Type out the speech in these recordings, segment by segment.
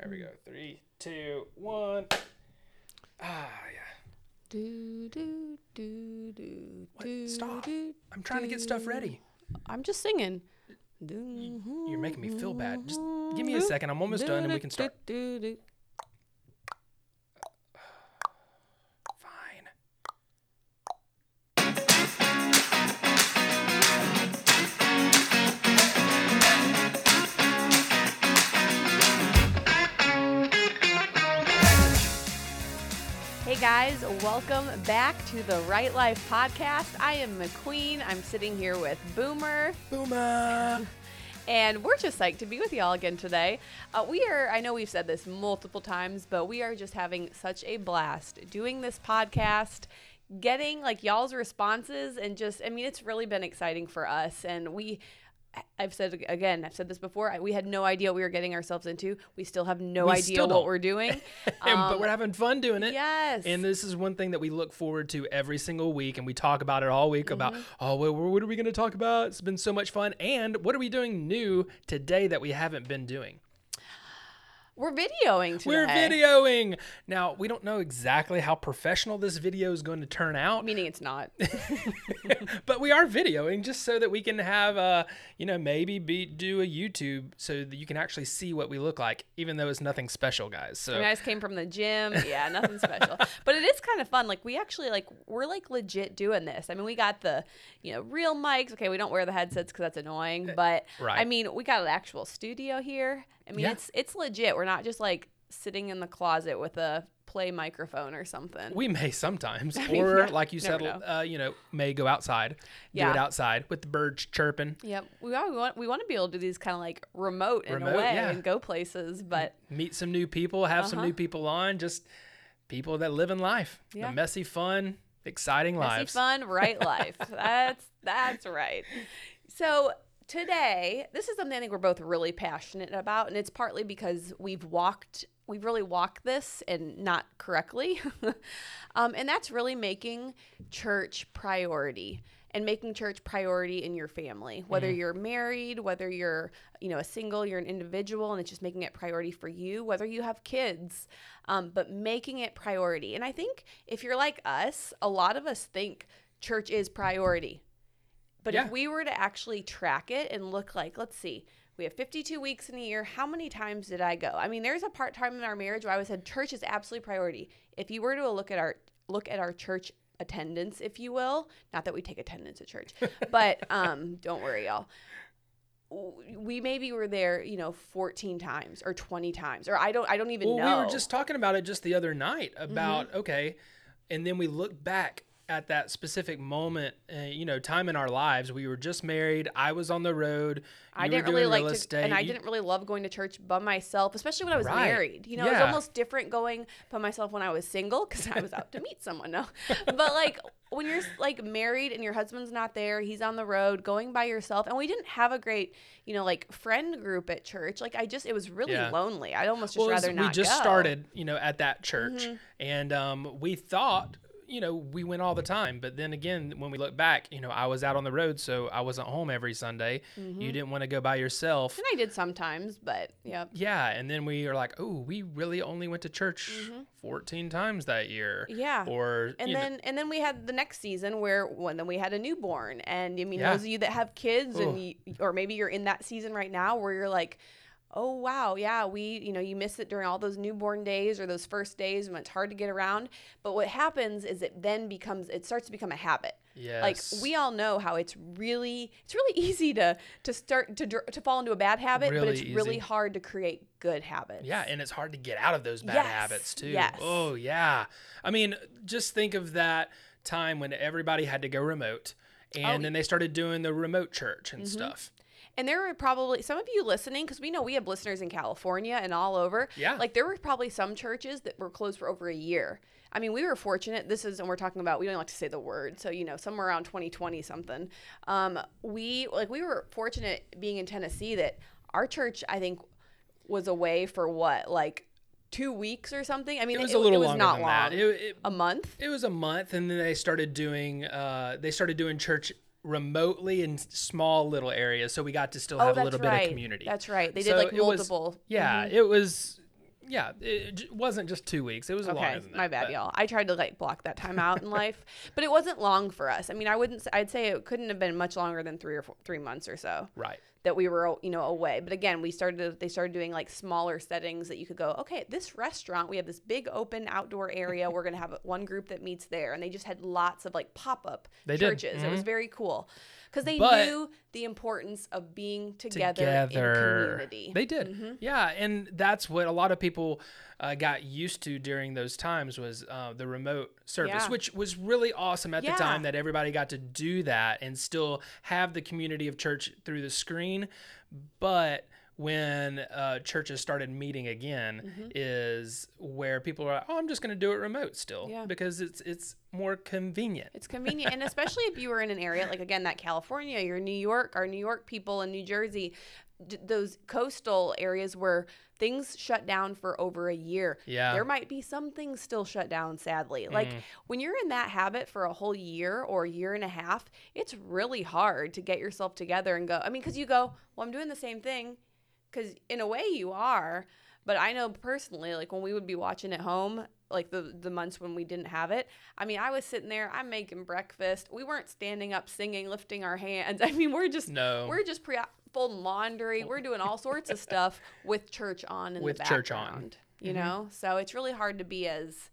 There we go. Three, two, one. Ah, yeah. Do, do, do, do, What? do, Stop. do, I'm trying to get stuff ready. I'm just singing. You're making me feel bad. Just give me a second. I'm almost done and we can start. Hey guys, welcome back to the Right Life podcast. I am McQueen. I'm sitting here with Boomer, Boomer. and we're just psyched to be with y'all again today. Uh, we are, I know we've said this multiple times, but we are just having such a blast doing this podcast, getting like y'all's responses, and just, I mean, it's really been exciting for us. And we, I've said again, I've said this before. I- We had no idea what we were getting ourselves into. We still have no We idea what we're doing. And- Um, but we're having fun doing it. yes. And this is one thing that we look forward to every single week, and we talk about it all week about, Mm-hmm. oh, well, what are we going to talk about? It's been so much fun. And what are we doing new today that we haven't been doing? We're videoing today. We're videoing. Now, we don't know exactly how professional this video is going to turn out, Meaning it's not. but we are videoing just so that we can have, uh, you know, maybe be, do a YouTube so that you can actually see what we look like, even though it's nothing special, guys. So, I I just came from the gym. Yeah, nothing special. But it is kind of fun. Like we actually like we're like legit doing this. I mean, we got the you know real mics. Okay, we don't wear the headsets because that's annoying. But I Uh, mean, we got an actual studio here. I mean, Yeah. it's it's legit. We're not just like sitting in the closet with a play microphone or something. We may sometimes, mean, or yeah, like you said, uh, you know, may go outside, do it outside with the birds chirping, Yep, we want, we want we want to be able to do these kind of like remote in Remote, a way yeah. and go places, but meet some new people, have some Uh-huh. new people on, just people that live in life, Yeah. the messy, fun, exciting Messy lives. fun, right life. that's that's right. So today, this is something I think we're both really passionate about, and it's partly because we've walked, we've really walked this and not correctly, um, and that's really making church priority and making church priority in your family whether you're married whether you're you know a single you're an individual and it's just making it priority for you whether you have kids um, but making it priority. And i think if you're like us a lot of us think church is priority but Yeah. if we were to actually track it and look like let's see we have 52 weeks in a year how many times did i go i mean there's a part time in our marriage where i was said church is absolutely priority if you were to look at our look at our church attendance if you will not that we take attendance at church but um don't worry y'all we maybe were there you know 14 times or 20 times or i don't i don't even well, know Mm-hmm. we were just talking about it just the other night about okay, and then we look back at that specific moment, uh, you know, time in our lives. We were just married. I was on the road. I didn't really like to, estate. and I didn't really love going to church by myself, especially when I was Right. married. You know, it was almost different going by myself when I was single because I was out to meet someone. No, but like when you're like married and your husband's not there, he's on the road, going by yourself, and we didn't have a great, you know, like friend group at church. Like I just, it was really Yeah. lonely. I'd almost just well, rather it's- not. we just go. Mm-hmm. started, you know, at that church, and um, we thought, you know, we went all the time. But then again, when we look back, you know, I was out on the road, so I wasn't home every Sunday. Mm-hmm. You didn't want to go by yourself. and I did sometimes, but yeah. Yeah, and then we are like, oh, we really only went to church 14 times that year. Mm-hmm. Yeah. Or And you know, then and then we had the next season where when then we had a newborn and I mean Yeah. those of you that have kids Ooh. and you, or maybe you're in that season right now where you're like oh wow yeah we you know you miss it during all those newborn days or those first days when it's hard to get around but what happens is it then becomes it starts to become a habit Yes. like we all know how it's really it's really easy to to start to to fall into a bad habit but Really it's really hard to create good habits Yeah, and it's hard to get out of those bad Yes, habits too. yes. Oh yeah. I mean, just think of that time when everybody had to go remote, and Oh, then they started doing the remote church Mm-hmm. and stuff. And there were probably some of you listening because we know we have listeners in California and all over. Yeah. Like there were probably some churches that were closed for over a year. I mean, we were fortunate. This is, and we're talking about, we don't like to say the word. So, you know, somewhere around 2020 something. Um, we, like, we were fortunate being in Tennessee that our church, I think, was away for what, like two weeks or something? I mean, It was a little it was longer not than long. that. It, it, a month? it was a month, and then they started doing uh, they started doing church remotely in small little areas, so we got to still Oh, have a little right. bit of community. That's right. They did So like it was- multiple. Yeah, mm-hmm. it was yeah, it wasn't just two weeks. It was Okay, longer than that. my bad, but- y'all. I tried to like block that time out in life, but it wasn't long for us. I mean, I wouldn't. I'd say it couldn't have been much longer than three or four, three months or so Right. that we were, you know, away. But again, we started. They started doing like smaller settings that you could go. Okay, this restaurant, we have this big open outdoor area. We're gonna have one group that meets there, and they just had lots of like pop up They did. churches. It was mm-hmm. very cool because they But- knew the importance of being together, together. in community. They did, yeah, and that's what a lot of people uh, got used to during those times was uh, the remote service, Yeah. which was really awesome at Yeah. the time that everybody got to do that and still have the community of church through the screen. But when uh, churches started meeting again, Mm-hmm. is where people are like, "Oh, I'm just going to do it remote still Yeah. because it's it's more convenient." It's convenient, and especially if you were in an area like again that California, you're New York, our New York people in New Jersey, d- those coastal areas where things shut down for over a year. Yeah. there might be some things still shut down. Sadly, like when you're in that habit for a whole year or a year and a half, it's really hard to get yourself together and go. I mean, because you go, well, I'm doing the same thing, because in a way you are. But I know personally, like when we would be watching at home, like the the months when we didn't have it. I mean, I was sitting there, I'm making breakfast. We weren't standing up, singing, lifting our hands. I mean, we're just No. we're just pre folding laundry. We're doing all sorts of stuff with church on in With the church on. You mm-hmm. know, so it's really hard to be as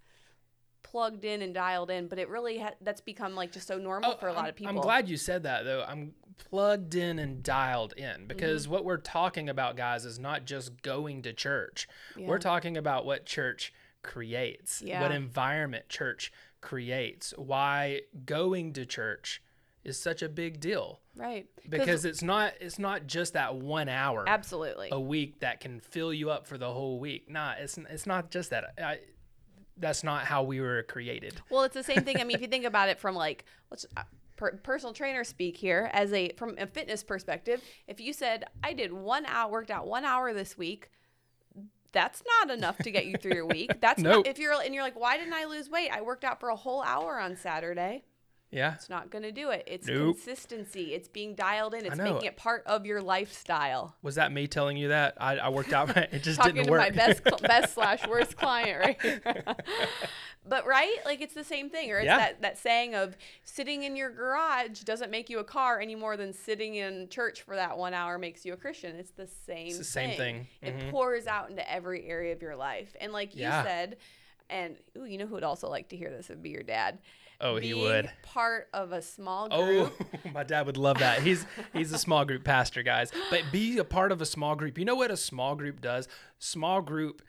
plugged in and dialed in. But it really ha- that's become like just so normal oh, for a lot Oh, I'm- of people. I'm glad you said that though. I'm plugged in and dialed in because Mm-hmm. what we're talking about, guys, is not just going to church. Yeah. We're talking about what church creates, Yeah. what environment church creates, why going to church is such a big deal. right Because it's not it's not just that one hour absolutely a week that can fill you up for the whole week. Nah, it's it's not just that. I, that's not how we were created. Well, it's the same thing. I mean, if you think about it from like let's per, personal trainer speak here as a from a fitness perspective. If you said I did one hour, worked out one hour this week, that's not enough to get you through your week. That's Nope. not if you're and you're like, why didn't I lose weight? I worked out for a whole hour on Saturday. Yeah. It's not going to do it. It's Nope. consistency. It's being dialed in. It's making it part of your lifestyle. Was that me telling you that? I, I worked out. It just talking didn't work. Talking to my best cl- best slash worst client right here. but right like it's the same thing or it's Yeah. that, that saying of sitting in your garage doesn't make you a car any more than sitting in church for that one hour makes you a christian it's the same it's the same thing. Mm-hmm. it pours out into every area of your life and like you said and ooh, you know who would also like to hear this would be your dad Oh, he would. part of a small oh. group. Oh, my dad would love that. He's he's a small group pastor, guys. But be a part of a small group. You know what a small group does? Small group,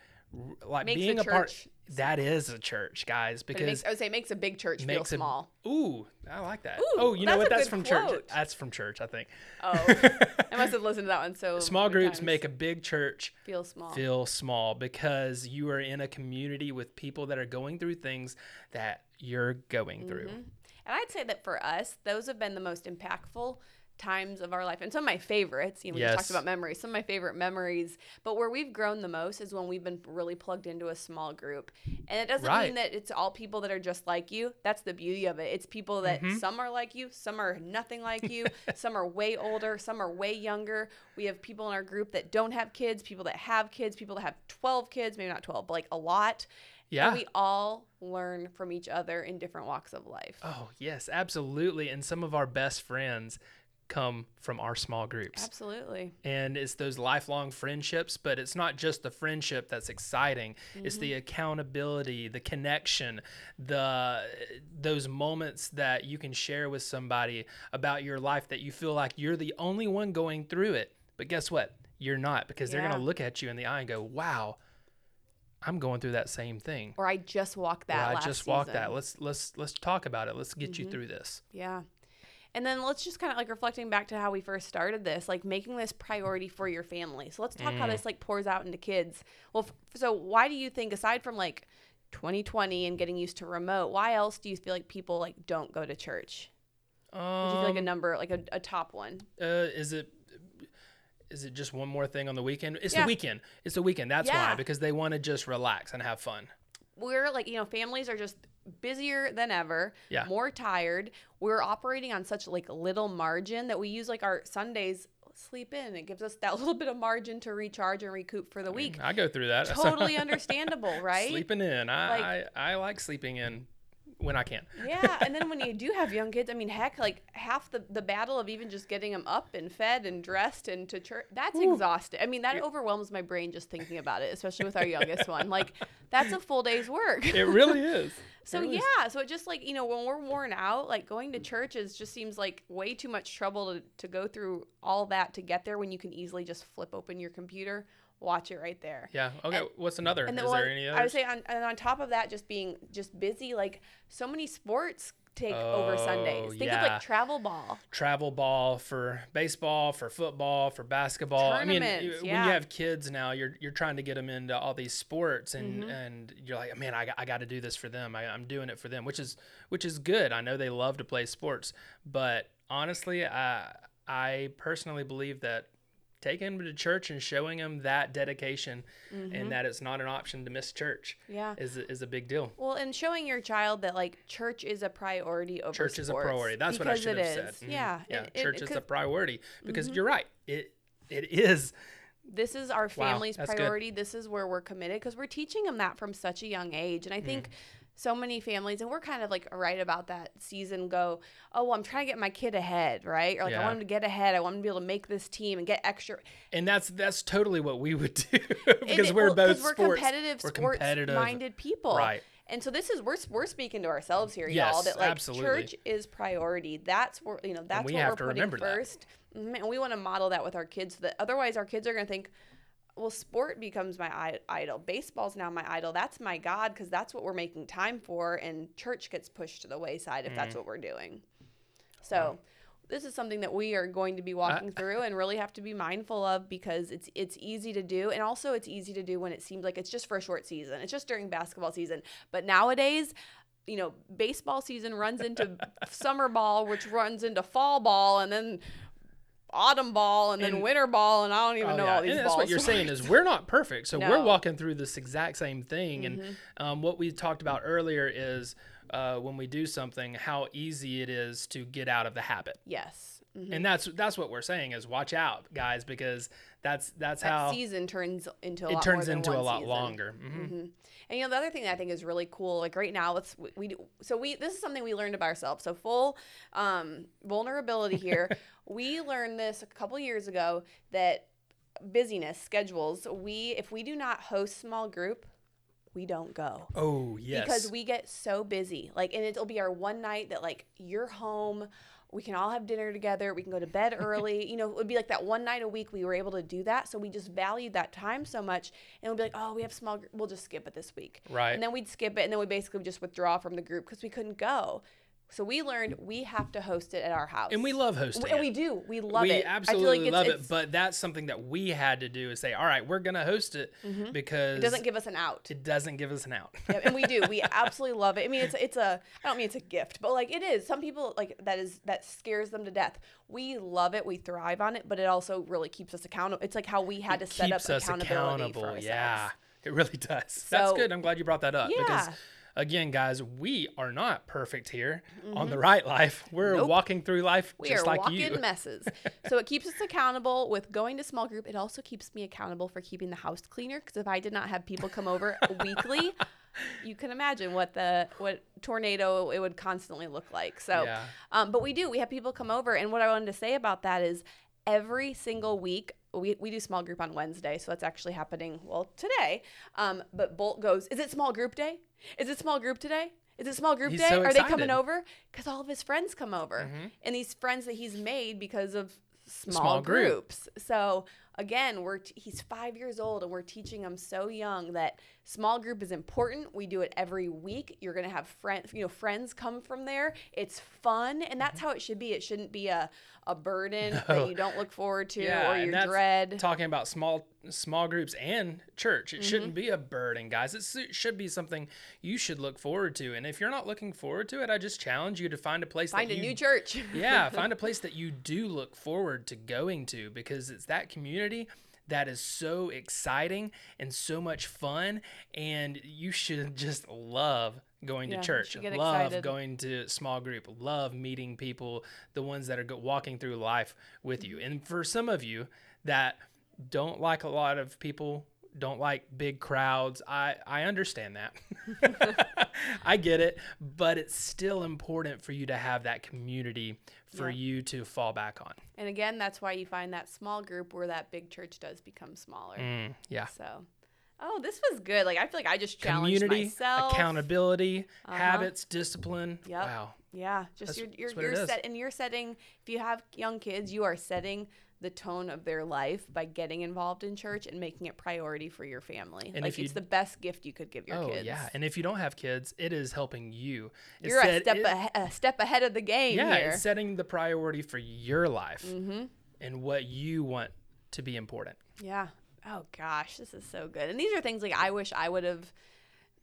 like Makes being a part that is a church, guys. Because makes, i would say makes a big church feel a- small ooh, I like that. Ooh, oh, you know what? That's from church. That's from church, I think. oh i must have listened to that one so Small groups times. make a big church feel small feel small because you are in a community with people that are going through things that you're going through. Mm-hmm. And I'd say that for us, those have been the most impactful times of our life and some of my favorites. You know, we talked about memories, some of my favorite memories. But where we've grown the most is when we've been really plugged into a small group. And it doesn't Right. mean that it's all people that are just like you. That's the beauty of it. It's people that Mm-hmm. some are like you, some are nothing like you, some are way older, some are way younger. We have people in our group that don't have kids, people that have kids, people that have 12 kids, maybe not 12, but like a lot. Yeah. And we all learn from each other in different walks of life. Oh, yes, absolutely. And some of our best friends come from our small groups. Absolutely. And it's those lifelong friendships, but it's not just the friendship that's exciting. It's the accountability, the connection, the those moments that you can share with somebody about your life that you feel like you're the only one going through it. But guess what? You're not because they're going to look at you in the eye and go, "Wow, I'm going through that same thing." Or I just walked that. Or I just walked that. season. Mm-hmm. Let's let's let's talk about it. Let's get you through this. Yeah. And then let's just kind of like reflecting back to how we first started this, like making this priority for your family. So let's talk Mm. how this like pours out into kids. Well, f- so why do you think aside from like 2020 and getting used to remote, why else do you feel like people like don't go to church? Um, Do you feel like a number, like a, a top one? uh, is it is it just one more thing on the weekend? It's Yeah. the weekend. It's the weekend. That's Yeah. why because they want to just relax and have fun. we're like you know families are just busier than ever Yeah. more tired we're operating on such like little margin that we use like our sundays sleep in. It gives us that little bit of margin to recharge and recoup for the week. I go through that. Totally understandable, right? Sleeping in. I, like, I, I like sleeping in when I can. yeah, and then when you do have young kids, I mean, heck, like half the the battle of even just getting them up and fed and dressed and to church, that's Ooh. exhausting. I mean, that overwhelms my brain just thinking about it, especially with our youngest one. Like that's a full day's work. It really is. So really yeah, is. so it just like you know when we're worn out, like going to church is just seems like way too much trouble to, to go through all that to get there when you can easily just flip open your computer watch it right there. Yeah. Okay. And, What's another? And Is there any others? I would say on and on top of that, just being just busy. Like so many sports take oh, over Sundays. Think yeah. of like travel ball. Travel ball for baseball, for football, for basketball. I mean, yeah. when you have kids now, you're you're trying to get them into all these sports, and mm-hmm. and you're like, man, I, I got to do this for them. I, I'm doing it for them, which is which is good. I know they love to play sports, but honestly, I I personally believe that taking him to church and showing them that dedication mm-hmm. and that it's not an option to miss church yeah is, is a big deal well and showing your child that like church is a priority over church sports, is a priority that's what i should have is. said mm-hmm. yeah yeah it, church it, is a priority because mm-hmm. you're right it it is this is our family's wow, priority good. this is where we're committed because we're teaching them that from such a young age and i think mm so many families, and we're kind of like right about that season go, oh, well, I'm trying to get my kid ahead, right? Or like, yeah. I want him to get ahead. I want him to be able to make this team and get extra. And that's that's totally what we would do because we're well, both we're sports. competitive, we're sports competitive. minded people. Right. And so this is we're we're speaking to ourselves here, yes, y'all. That like absolutely. church is priority. That's where you know that's we what we're putting first. That. Mm-hmm. And we want to model that with our kids. So that otherwise, our kids are going to think, well, sport becomes my idol. Baseball's now my idol. That's my God because that's what we're making time for. And church gets pushed to the wayside if mm. that's what we're doing. So, wow. this is something that we are going to be walking uh, through and really have to be mindful of because it's it's easy to do, and also it's easy to do when it seems like it's just for a short season. It's just during basketball season. But nowadays, you know, baseball season runs into summer ball, which runs into fall ball, and then autumn ball and then and, winter ball and I don't even oh, know yeah. all these and that's balls. what you're saying is we're not perfect. So no. we're walking through this exact same thing. Mm-hmm. And um, what we talked about earlier is uh, when we do something, how easy it is to get out of the habit. Yes. Mm-hmm. And that's that's what we're saying is watch out, guys, because that's that's that how season turns into a it lot turns into a lot season. longer. Mm-hmm. And you know the other thing that I think is really cool, like right now, let's we, we do, so we this is something we learned about ourselves. So full um, vulnerability here. we learned this a couple years ago that busyness schedules. We if we do not host small group, we don't go. Oh yes. Because we get so busy. Like, and it'll be our one night that like you're home we can all have dinner together. We can go to bed early. you know, it would be like that one night a week we were able to do that. So we just valued that time so much. And we'd be like, oh, we have small, we'll just skip it this week. Right. And then we'd skip it. And then we basically just withdraw from the group because we couldn't go. So we learned we have to host it at our house, and we love hosting. And we do. We love we it. We absolutely like love it. But that's something that we had to do is say, all right, we're gonna host it mm-hmm. because it doesn't give us an out. It doesn't give us an out. yeah, and we do. We absolutely love it. I mean, it's it's a. I don't mean it's a gift, but like it is. Some people like that is that scares them to death. We love it. We thrive on it, but it also really keeps us accountable. It's like how we had it to set up accountability accountable. for ourselves. Yeah, it really does. So, that's good. I'm glad you brought that up yeah. because again, guys, we are not perfect here mm-hmm. on the right life. We're nope. walking through life we just like you. We are walking messes. so it keeps us accountable with going to small group. It also keeps me accountable for keeping the house cleaner because if I did not have people come over weekly, you can imagine what the what tornado it would constantly look like. So, yeah. um, but we do. We have people come over, and what I wanted to say about that is every single week we, we do small group on Wednesday, so that's actually happening well today. Um, but Bolt goes, "Is it small group day? Is it small group today? Is it small group he's day? So Are they coming over? Because all of his friends come over, mm-hmm. and these friends that he's made because of small, small groups. Group. So again, we're t- he's five years old, and we're teaching him so young that small group is important. We do it every week. You're gonna have friends, you know, friends come from there. It's fun, and that's mm-hmm. how it should be. It shouldn't be a a burden no. that you don't look forward to yeah, or you dread. Talking about small small groups and church, it mm-hmm. shouldn't be a burden, guys. It should be something you should look forward to. And if you're not looking forward to it, I just challenge you to find a place. Find a you, new church. yeah, find a place that you do look forward to going to because it's that community that is so exciting and so much fun and you should just love going Yeah, to church. love excited. going to small group. Love meeting people the ones that are go- walking through life with you. And for some of you that don't like a lot of people don't like big crowds i i understand that i get it but it's still important for you to have that community for Yeah. you to fall back on And again, that's why you find that small group where that big church does become smaller. Mm, yeah So, oh, this was good. Like I feel like I just challenged myself. community myself. accountability Uh-huh. habits discipline Yep. wow Yeah, just That's- you're you're, that's what you're it is. set and you're setting. If you have young kids, you are setting the tone of their life by getting involved in church and making it priority for your family. And like you- it's the best gift you could give your oh kids. yeah and if you don't have kids it is helping you It's you're a step it- ahe- a step ahead of the game yeah here. it's setting the priority for your life mm-hmm. and what you want to be important Yeah. Oh gosh, this is so good. And these are things like I wish I would have.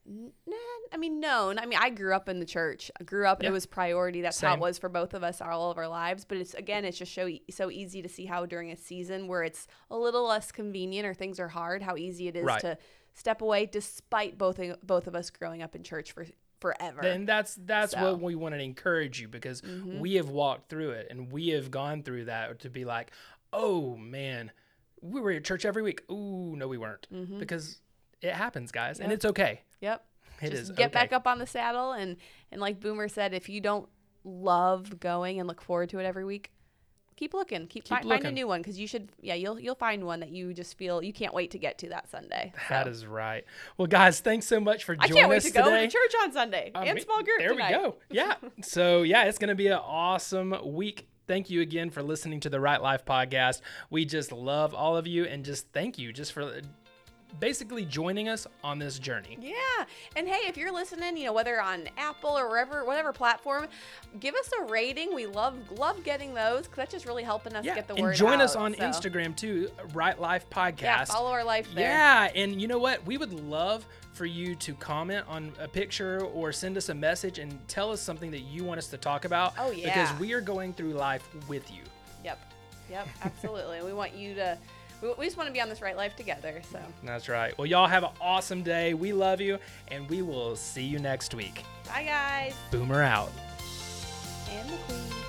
Nah, I mean, known. I mean, I grew up in the church. I grew up. Yeah. It was priority. That's how it was for both of us all of our lives. But it's again, it's just so so easy to see how during a season where it's a little less convenient or things are hard, how easy it is Right. to step away, despite both both of us growing up in church for forever. and that's that's So. what we want to encourage you because Mhm. we have walked through it and we have gone through that to be like oh man we were at church every week ooh no we weren't Mhm. because it happens guys and it's okay yep. It just is get okay. back up on the saddle and and like Boomer said, if you don't love going and look forward to it every week, keep looking. Keep, Keep fi- find a new one because you should. Yeah, you'll you'll find one that you just feel you can't wait to get to that Sunday. That So, is right well guys thanks so much for joining us I can't wait to go today to church on Sunday I and small group There tonight. we go. Yeah. so yeah, it's gonna be an awesome week. Thank you again for listening to the Right Life podcast. We just love all of you and just thank you just for basically joining us on this journey. Yeah, and hey, if you're listening, you know whether on Apple or wherever, whatever platform, give us a rating. We love love getting those because that's just really helping us Yeah, get the and word out. join us on so. Instagram too, Right Life Podcast. Yeah, follow our life there. Yeah, and you know what? We would love for you to comment on a picture or send us a message and tell us something that you want us to talk about. Oh, yeah. Because we are going through life with you. Yep. Yep. Absolutely. we want you to we, we just want to be on this right life together. So that's right. Well, y'all have an awesome day. We love you, and we will see you next week. Bye, guys. Boomer out. And the queen.